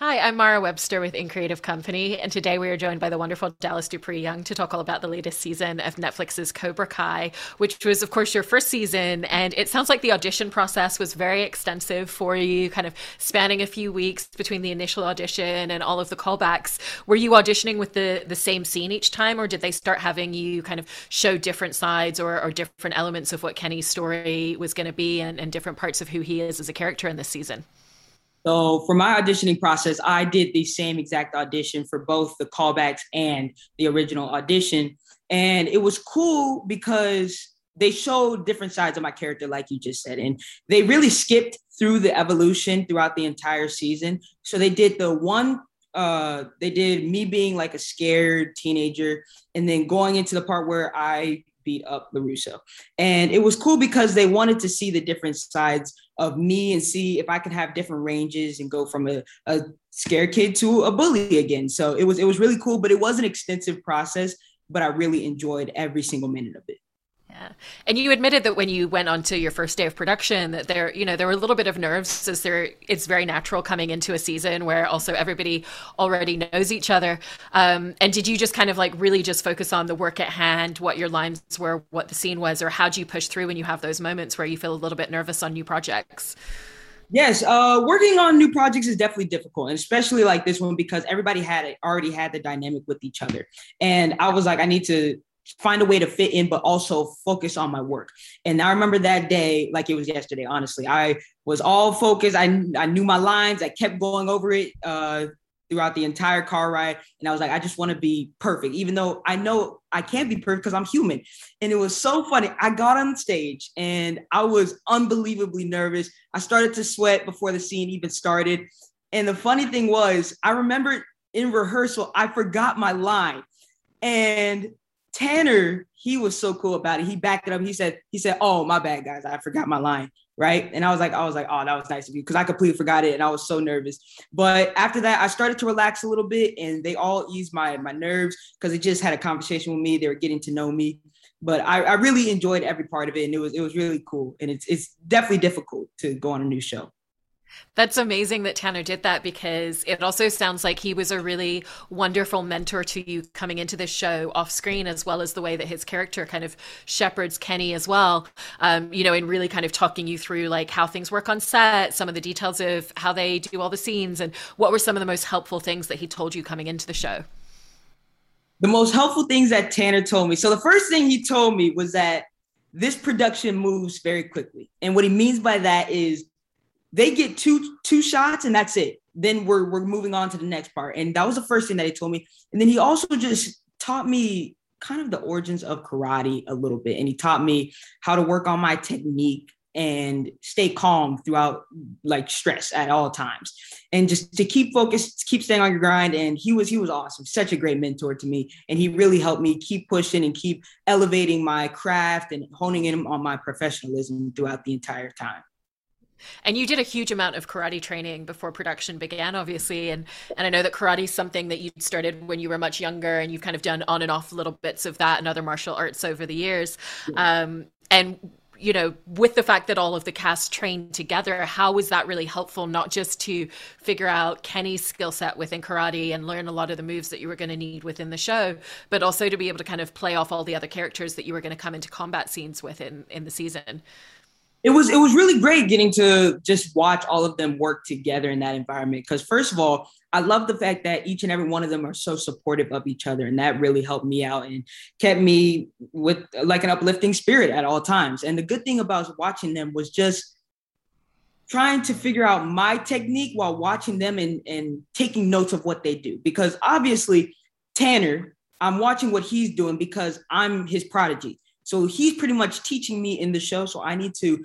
Hi, I'm Mara Webster with In Creative Company, and today we are joined by the wonderful Dallas Dupree Young to talk all about the latest season of Netflix's Cobra Kai, which was, of course, your first season. And it sounds like the audition process was very extensive for you, kind of spanning a few weeks between the initial audition and all of the callbacks. Were you auditioning with the, the same scene each time, or did they start having you kind of show different sides or, or different elements of what Kenny's story was going to be and, and different parts of who he is as a character in this season? So for my auditioning process, I did the same exact audition for both the callbacks and the original audition. And it was cool because they showed different sides of my character, like you just said. And they really skipped through the evolution throughout the entire season. So they did the one, uh, they did me being like a scared teenager and then going into the part where I beat up LaRusso. And it was cool because they wanted to see the different sides of me and see if I could have different ranges and go from a, a kid to a bully again. So it was it was really cool, but it was an extensive process, but I really enjoyed every single minute of it. Yeah. And you admitted that when you went on to your first day of production that there, you know, there were a little bit of nerves as there it's very natural coming into a season where also everybody already knows each other. Um, and did you just kind of like really just focus on the work at hand, what your lines were, what the scene was, or how do you push through when you have those moments where you feel a little bit nervous on new projects? Yes, uh, working on new projects is definitely difficult, and especially like this one because everybody had already had the dynamic with each other. And I was like, I need to find a way to fit in, but also focus on my work. And I remember that day like it was yesterday, honestly. I was all focused. I, I knew my lines. I kept going over it uh, throughout the entire car ride. And I was like, I just want to be perfect, even though I know I can't be perfect because I'm human. And it was so funny. I got on stage and I was unbelievably nervous. I started to sweat before the scene even started. And the funny thing was, I remember in rehearsal, I forgot my line. And Tanner, he was so cool about it. He backed it up. He said, he said, "Oh, my bad, guys. I forgot my line." Right. And I was like, I was like, oh, that was nice of you. Cause I completely forgot it. And I was so nervous. But after that, I started to relax a little bit and they all eased my my nerves because they just had a conversation with me. They were getting to know me. But I, I really enjoyed every part of it. And it was it was really cool. And it's it's definitely difficult to go on a new show. That's amazing that Tanner did that because it also sounds like he was a really wonderful mentor to you coming into this show off screen, as well as the way that his character kind of shepherds Kenny as well. Um, you know, in really kind of talking you through like how things work on set, some of the details of how they do all the scenes, and what were some of the most helpful things that he told you coming into the show. The most helpful things that Tanner told me. So the first thing he told me was that this production moves very quickly. And what he means by that is they get two two shots and that's it. Then we're we're moving on to the next part. And that was the first thing that he told me. And then he also just taught me kind of the origins of karate a little bit. And he taught me how to work on my technique and stay calm throughout like stress at all times and just to keep focused keep staying on your grind and he was he was awesome such a great mentor to me and he really helped me keep pushing and keep elevating my craft and honing in on my professionalism throughout the entire time and you did a huge amount of karate training before production began, obviously. And and I know that karate is something that you started when you were much younger, and you've kind of done on and off little bits of that and other martial arts over the years. Um, and you know, with the fact that all of the cast trained together, how was that really helpful? Not just to figure out Kenny's skill set within karate and learn a lot of the moves that you were going to need within the show, but also to be able to kind of play off all the other characters that you were going to come into combat scenes with in in the season it was it was really great getting to just watch all of them work together in that environment. Because first of all i love the fact that each and every one of them are so supportive of each other and that really helped me out and kept me with like an uplifting spirit at all times. And the good thing about watching them was just trying to figure out my technique while watching them and, and taking notes of what they do. Because obviously tanner i'm watching what he's doing because i'm his prodigy so he's pretty much teaching me in the show. So I need to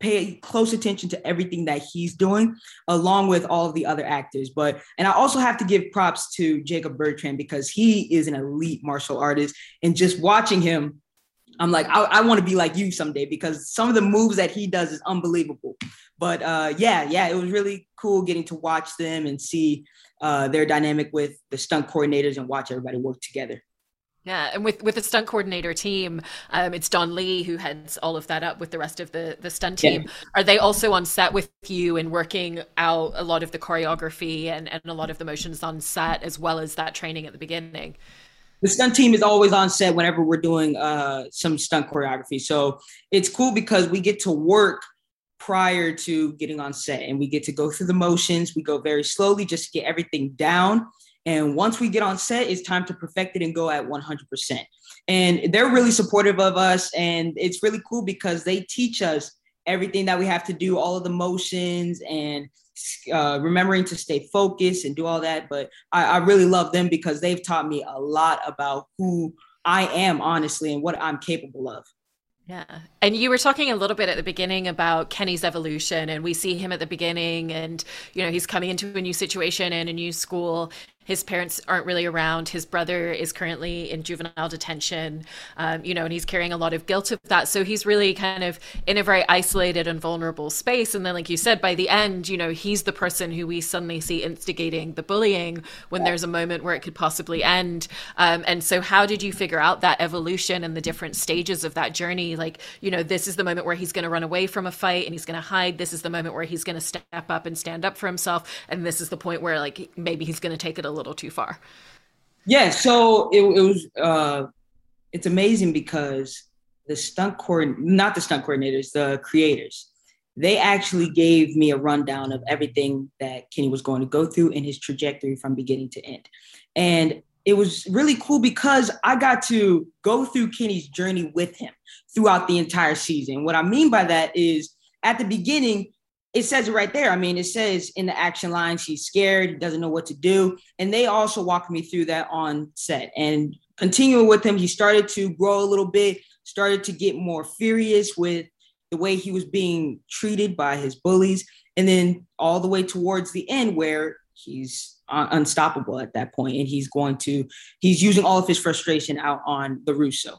pay close attention to everything that he's doing, along with all of the other actors. But and I also have to give props to Jacob Bertrand because he is an elite martial artist, and just watching him. I'm like, I, I want to be like you someday because some of the moves that he does is unbelievable. But uh, yeah, yeah, it was really cool getting to watch them and see uh, their dynamic with the stunt coordinators and watch everybody work together. Yeah, and with with the stunt coordinator team, um, it's Don Lee who heads all of that up with the rest of the the stunt team. Yeah. Are they also on set with you and working out a lot of the choreography and, and a lot of the motions on set as well as that training at the beginning? The stunt team is always on set whenever we're doing uh, some stunt choreography. So it's cool because we get to work prior to getting on set and we get to go through the motions. We go very slowly just to get everything down and once we get on set, it's time to perfect it and go at 100%. And they're really supportive of us. And it's really cool because they teach us everything that we have to do, all of the motions and uh, remembering to stay focused and do all that. But I, I really love them because they've taught me a lot about who I am, honestly, and what I'm capable of. Yeah. And you were talking a little bit at the beginning about Kenny's evolution, and we see him at the beginning, and, you know, he's coming into a new situation and a new school, his parents aren't really around. His brother is currently in juvenile detention, um, you know, and he's carrying a lot of guilt of that. So he's really kind of in a very isolated and vulnerable space. And then, like you said, by the end, you know, he's the person who we suddenly see instigating the bullying when there's a moment where it could possibly end. Um, and so, how did you figure out that evolution and the different stages of that journey? Like, you know, this is the moment where he's going to run away from a fight and he's going to hide. This is the moment where he's going to step up and stand up for himself. And this is the point where, like, maybe he's going to take it a little too far. Yeah, so it, it was uh, it's amazing because the stunt cord not the stunt coordinators, the creators, they actually gave me a rundown of everything that Kenny was going to go through in his trajectory from beginning to end. And it was really cool because I got to go through Kenny's journey with him throughout the entire season. What I mean by that is at the beginning, it says it right there. I mean, it says in the action line, she's scared, doesn't know what to do. And they also walked me through that on set. And continuing with him, he started to grow a little bit, started to get more furious with the way he was being treated by his bullies. And then all the way towards the end, where he's unstoppable at that point and he's going to, he's using all of his frustration out on LaRusso.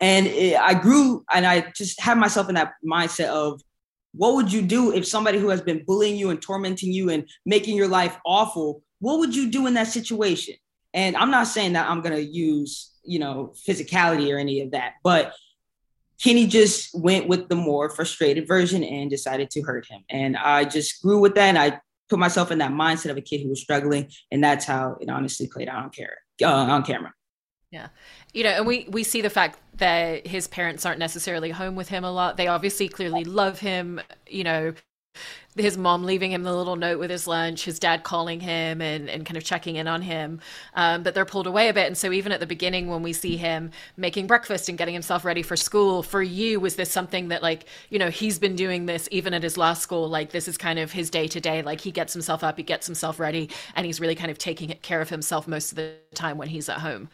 And it, I grew and I just had myself in that mindset of, what would you do if somebody who has been bullying you and tormenting you and making your life awful, what would you do in that situation? And I'm not saying that I'm going to use, you know, physicality or any of that, but Kenny just went with the more frustrated version and decided to hurt him. And I just grew with that. And I put myself in that mindset of a kid who was struggling. And that's how it honestly played out on camera. Uh, on camera. Yeah. You know, and we we see the fact that his parents aren't necessarily home with him a lot. They obviously clearly love him, you know, his mom leaving him the little note with his lunch, his dad calling him and, and kind of checking in on him. Um, but they're pulled away a bit. And so, even at the beginning, when we see him making breakfast and getting himself ready for school, for you, was this something that, like, you know, he's been doing this even at his last school? Like, this is kind of his day to day. Like, he gets himself up, he gets himself ready, and he's really kind of taking care of himself most of the time when he's at home.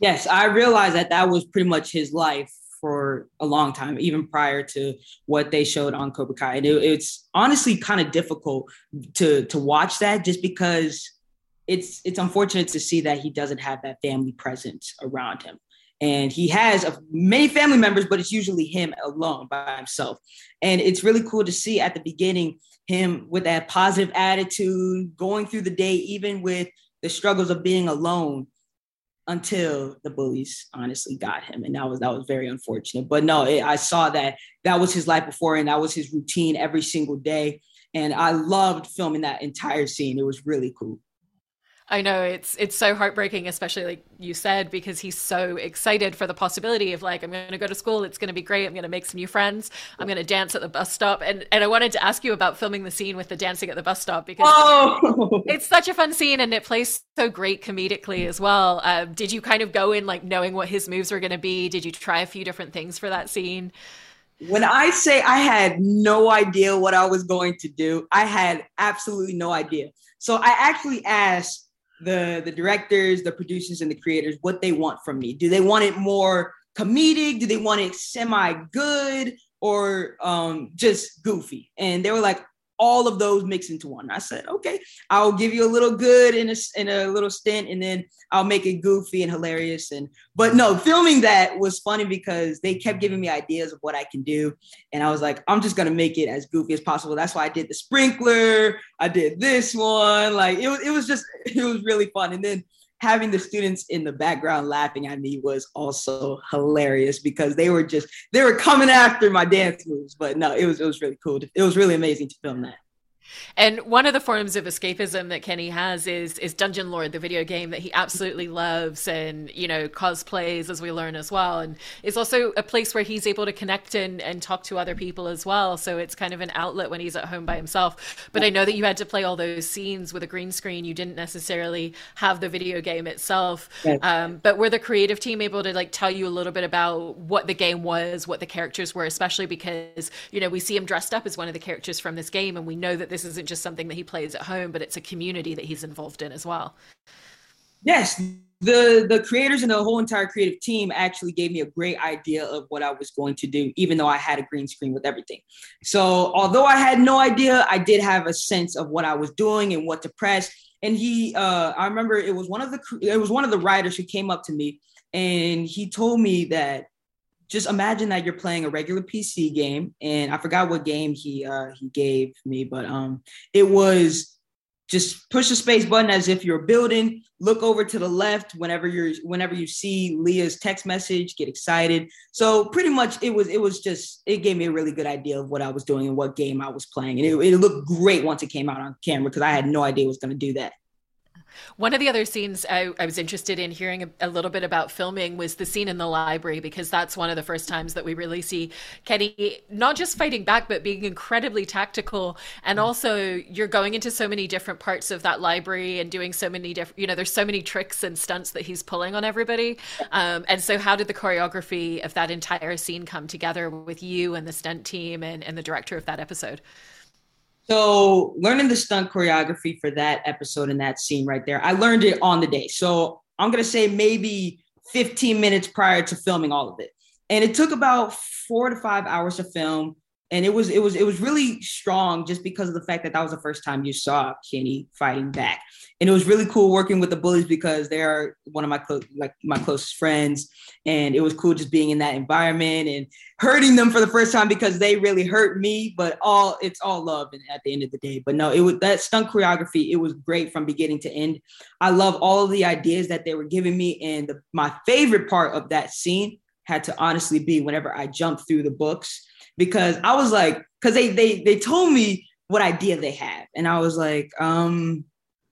Yes, I realized that that was pretty much his life for a long time, even prior to what they showed on Cobra Kai. And it, it's honestly kind of difficult to to watch that just because it's it's unfortunate to see that he doesn't have that family presence around him. And he has a, many family members, but it's usually him alone by himself. And it's really cool to see at the beginning him with that positive attitude, going through the day, even with the struggles of being alone until the bullies honestly got him and that was that was very unfortunate. But no it, i saw that that was his life before and that was his routine every single day. And i loved filming that entire scene. It was really cool I know it's it's so heartbreaking, especially like you said, because he's so excited for the possibility of like I'm going to go to school. It's going to be great. I'm going to make some new friends. I'm going to dance at the bus stop. And and I wanted to ask you about filming the scene with the dancing at the bus stop because oh. it's such a fun scene and it plays so great comedically as well. Uh, did you kind of go in like knowing what his moves were going to be? Did you try a few different things for that scene? When I say I had no idea what I was going to do, I had absolutely no idea. So I actually asked the the directors, the producers, and the creators what they want from me. Do they want it more comedic? Do they want it semi good or um, just goofy? And they were like, all of those mixed into one. I said, okay, I'll give you a little good in a, in a little stint and then I'll make it goofy and hilarious. And, but no, filming that was funny because they kept giving me ideas of what I can do. And I was like, I'm just to make it as goofy as possible. That's why I did the sprinkler. I did this one. Like it was, it was just, it was really fun. And then having the students in the background laughing at me was also hilarious because they were just they were coming after my dance moves. But no, it was it was really cool. It was really amazing to film that. And one of the forms of escapism that Kenny has is is Dungeon Lord, the video game that he absolutely loves and, you know, cosplays as we learn as well. And it's also a place where he's able to connect and, and talk to other people as well. So it's kind of an outlet when he's at home by himself. But I know that you had to play all those scenes with a green screen. You didn't necessarily have the video game itself. Yes. Um, but were the creative team able to like tell you a little bit about what the game was, what the characters were, especially because, you know, we see him dressed up as one of the characters from this game and we know that this isn't just something that he plays at home, but it's a community that he's involved in as well. Yes, the the creators and the whole entire creative team actually gave me a great idea of what I was going to do, even though I had a green screen with everything. So although I had no idea, I did have a sense of what I was doing and what to press. And he, uh, I remember it was one of the it was one of the writers who came up to me and he told me that just imagine that you're playing a regular PC game, and I forgot what game he uh, he gave me, but um, it was just push the space button as if you're building. Look over to the left whenever you're whenever you see Leah's text message, get excited. So pretty much it was it was just it gave me a really good idea of what I was doing and what game I was playing, and it, it looked great once it came out on camera because I had no idea it was going to do that. One of the other scenes I, I was interested in hearing a, a, little bit about filming was the scene in the library, because that's one of the first times that we really see Kenny not just fighting back, but being incredibly tactical. And also, you're going into so many different parts of that library and doing so many different, you know, there's so many tricks and stunts that he's pulling on everybody. Um, and so, how did the choreography of that entire scene come together with you and the stunt team and, and the director of that episode? So learning the stunt choreography for that episode and that scene right there, I learned it on the day. So I'm gonna say maybe 15 minutes prior to filming all of it. And it took about four to five hours to film and it was it was it was really strong just because of the fact that that was the first time you saw Kenny fighting back, and it was really cool working with the bullies because they are one of my close like my closest friends, and it was cool just being in that environment and hurting them for the first time because they really hurt me, but all it's all love at the end of the day. But no, it was that stunt choreography. It was great from beginning to end. I love all of the ideas that they were giving me, and the, my favorite part of that scene had to honestly be whenever I jumped through the books because I was like, because they they they told me what idea they had, and I was like, um,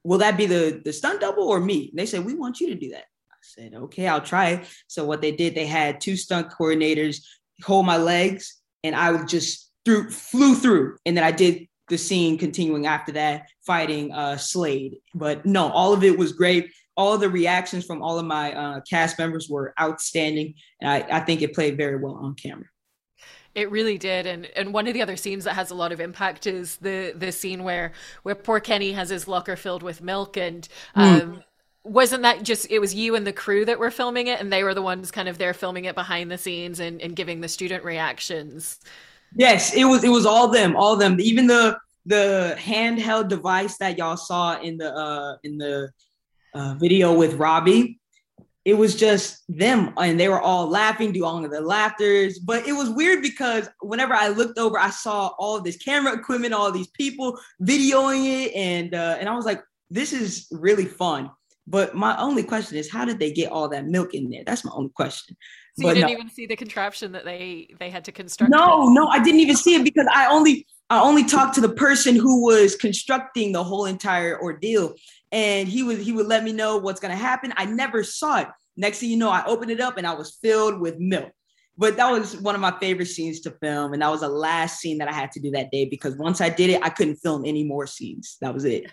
will that be the the stunt double or me? And they said we want you to do that. I said okay, I'll try. So what they did, they had two stunt coordinators hold my legs, and I would just through flew through, and then I did the scene continuing after that, fighting uh, Slade. But no, all of it was great. All the reactions from all of my uh, cast members were outstanding, and I, I think it played very well on camera. It really did, and and one of the other scenes that has a lot of impact is the the scene where where poor Kenny has his locker filled with milk, and hmm. um, mm. wasn't that just it was you and the crew that were filming it, and they were the ones kind of there filming it behind the scenes and and giving the student reactions. Yes, it was it was all them, all them, even the the handheld device that y'all saw in the uh in the uh, video with Robbie it was just them and they were all laughing, do all of the laughters. But it was weird because whenever I looked over, I saw all this camera equipment, all these people videoing it, and uh, and I was like, this is really fun. But my only question is, how did they get all that milk in there? That's my only question. So but you didn't no. even see the contraption that they they had to construct. No, no, I didn't even see it because I only I only talked to the person who was constructing the whole entire ordeal and he would he would let me know what's gonna happen. I never saw it. Next thing you know, I opened it up and I was filled with milk. But that was one of my favorite scenes to film, and that was the last scene that I had to do that day because once I did it, I couldn't film any more scenes. That was it.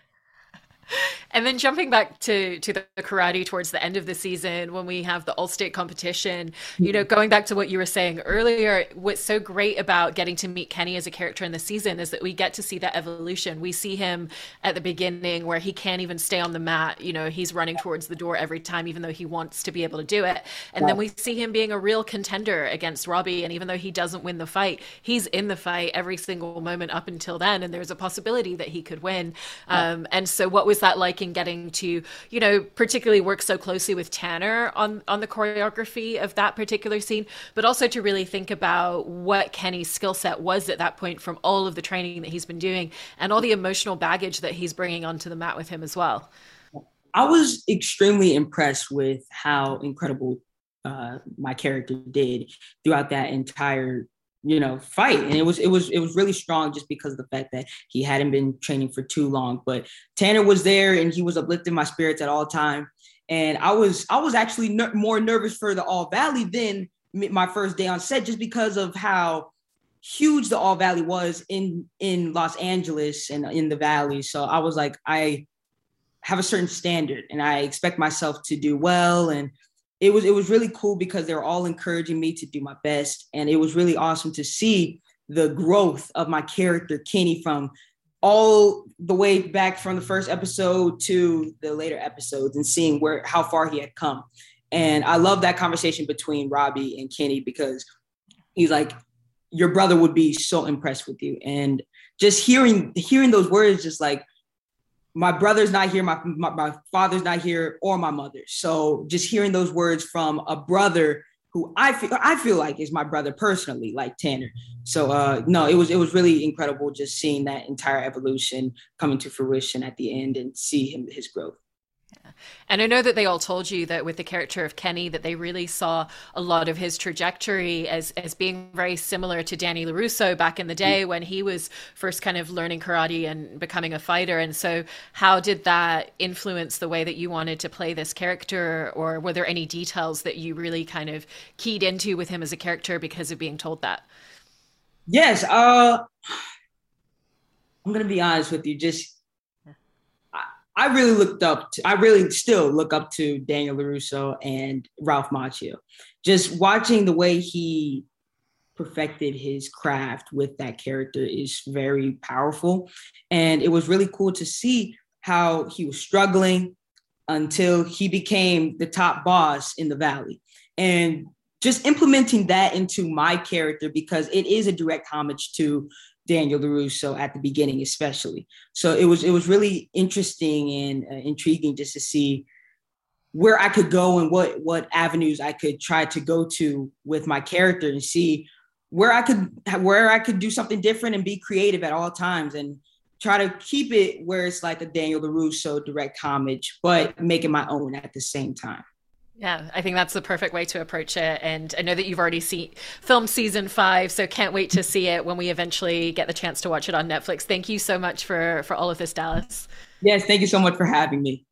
And then jumping back to to the karate towards the end of the season when we have the all state competition, you know, going back to what you were saying earlier, what's so great about getting to meet Kenny as a character in the season is that we get to see that evolution. We see him at the beginning where he can't even stay on the mat. You know, he's running towards the door every time, even though he wants to be able to do it. And then we see him being a real contender against Robbie. And even though he doesn't win the fight, he's in the fight every single moment up until then. And there's a possibility that he could win. Um, and so, what was that like? in getting to, you know, particularly work so closely with Tanner on on the choreography of that particular scene, but also to really think about what Kenny's skill set was at that point from all of the training that he's been doing and all the emotional baggage that he's bringing onto the mat with him as well. I was extremely impressed with how incredible uh, my character did throughout that entire you know fight. And it was it was it was really strong just because of the fact that he hadn't been training for too long. But tanner was there and he was uplifting my spirits at all time. And i was i was actually ner- more nervous for the all valley than my first day on set just because of how huge the all valley was in in los angeles and in the valley. So i was like i have a certain standard and i expect myself to do well and it was it was really cool because they were all encouraging me to do my best. And it was really awesome to see the growth of my character kenny from all the way back from the first episode to the later episodes and seeing where how far he had come. And i love that conversation between robbie and kenny because he's like your brother would be so impressed with you. And just hearing hearing those words just like my brother's not here, my, my, my father's not here, or my mother. So just hearing those words from a brother who I feel I feel like is my brother personally, like Tanner. So uh no, it was it was really incredible just seeing that entire evolution coming to fruition at the end and see him his growth. And I know that they all told you that with the character of Kenny, that they really saw a lot of his trajectory as as being very similar to Danny LaRusso back in the day when he was first kind of learning karate and becoming a fighter. And so, how did that influence the way that you wanted to play this character, or were there any details that you really kind of keyed into with him as a character because of being told that? Yes, uh, I'm gonna be honest with you. Just I really looked up to, I really still look up to Daniel LaRusso and Ralph Macchio. Just watching the way he perfected his craft with that character is very powerful. And it was really cool to see how he was struggling until he became the top boss in the valley. And just implementing that into my character because it is a direct homage to Daniel LaRusso at the beginning, especially. So it was it was really interesting and uh, intriguing just to see where I could go and what what avenues I could try to go to with my character and see where I could where I could do something different and be creative at all times and try to keep it where it's like a Daniel LaRusso direct homage, but make it my own at the same time. Yeah, I think that's the perfect way to approach it. And I know that you've already seen film season five, so can't wait to see it when we eventually get the chance to watch it on Netflix. Thank you so much for for all of this, Dallas. Yes, thank you so much for having me.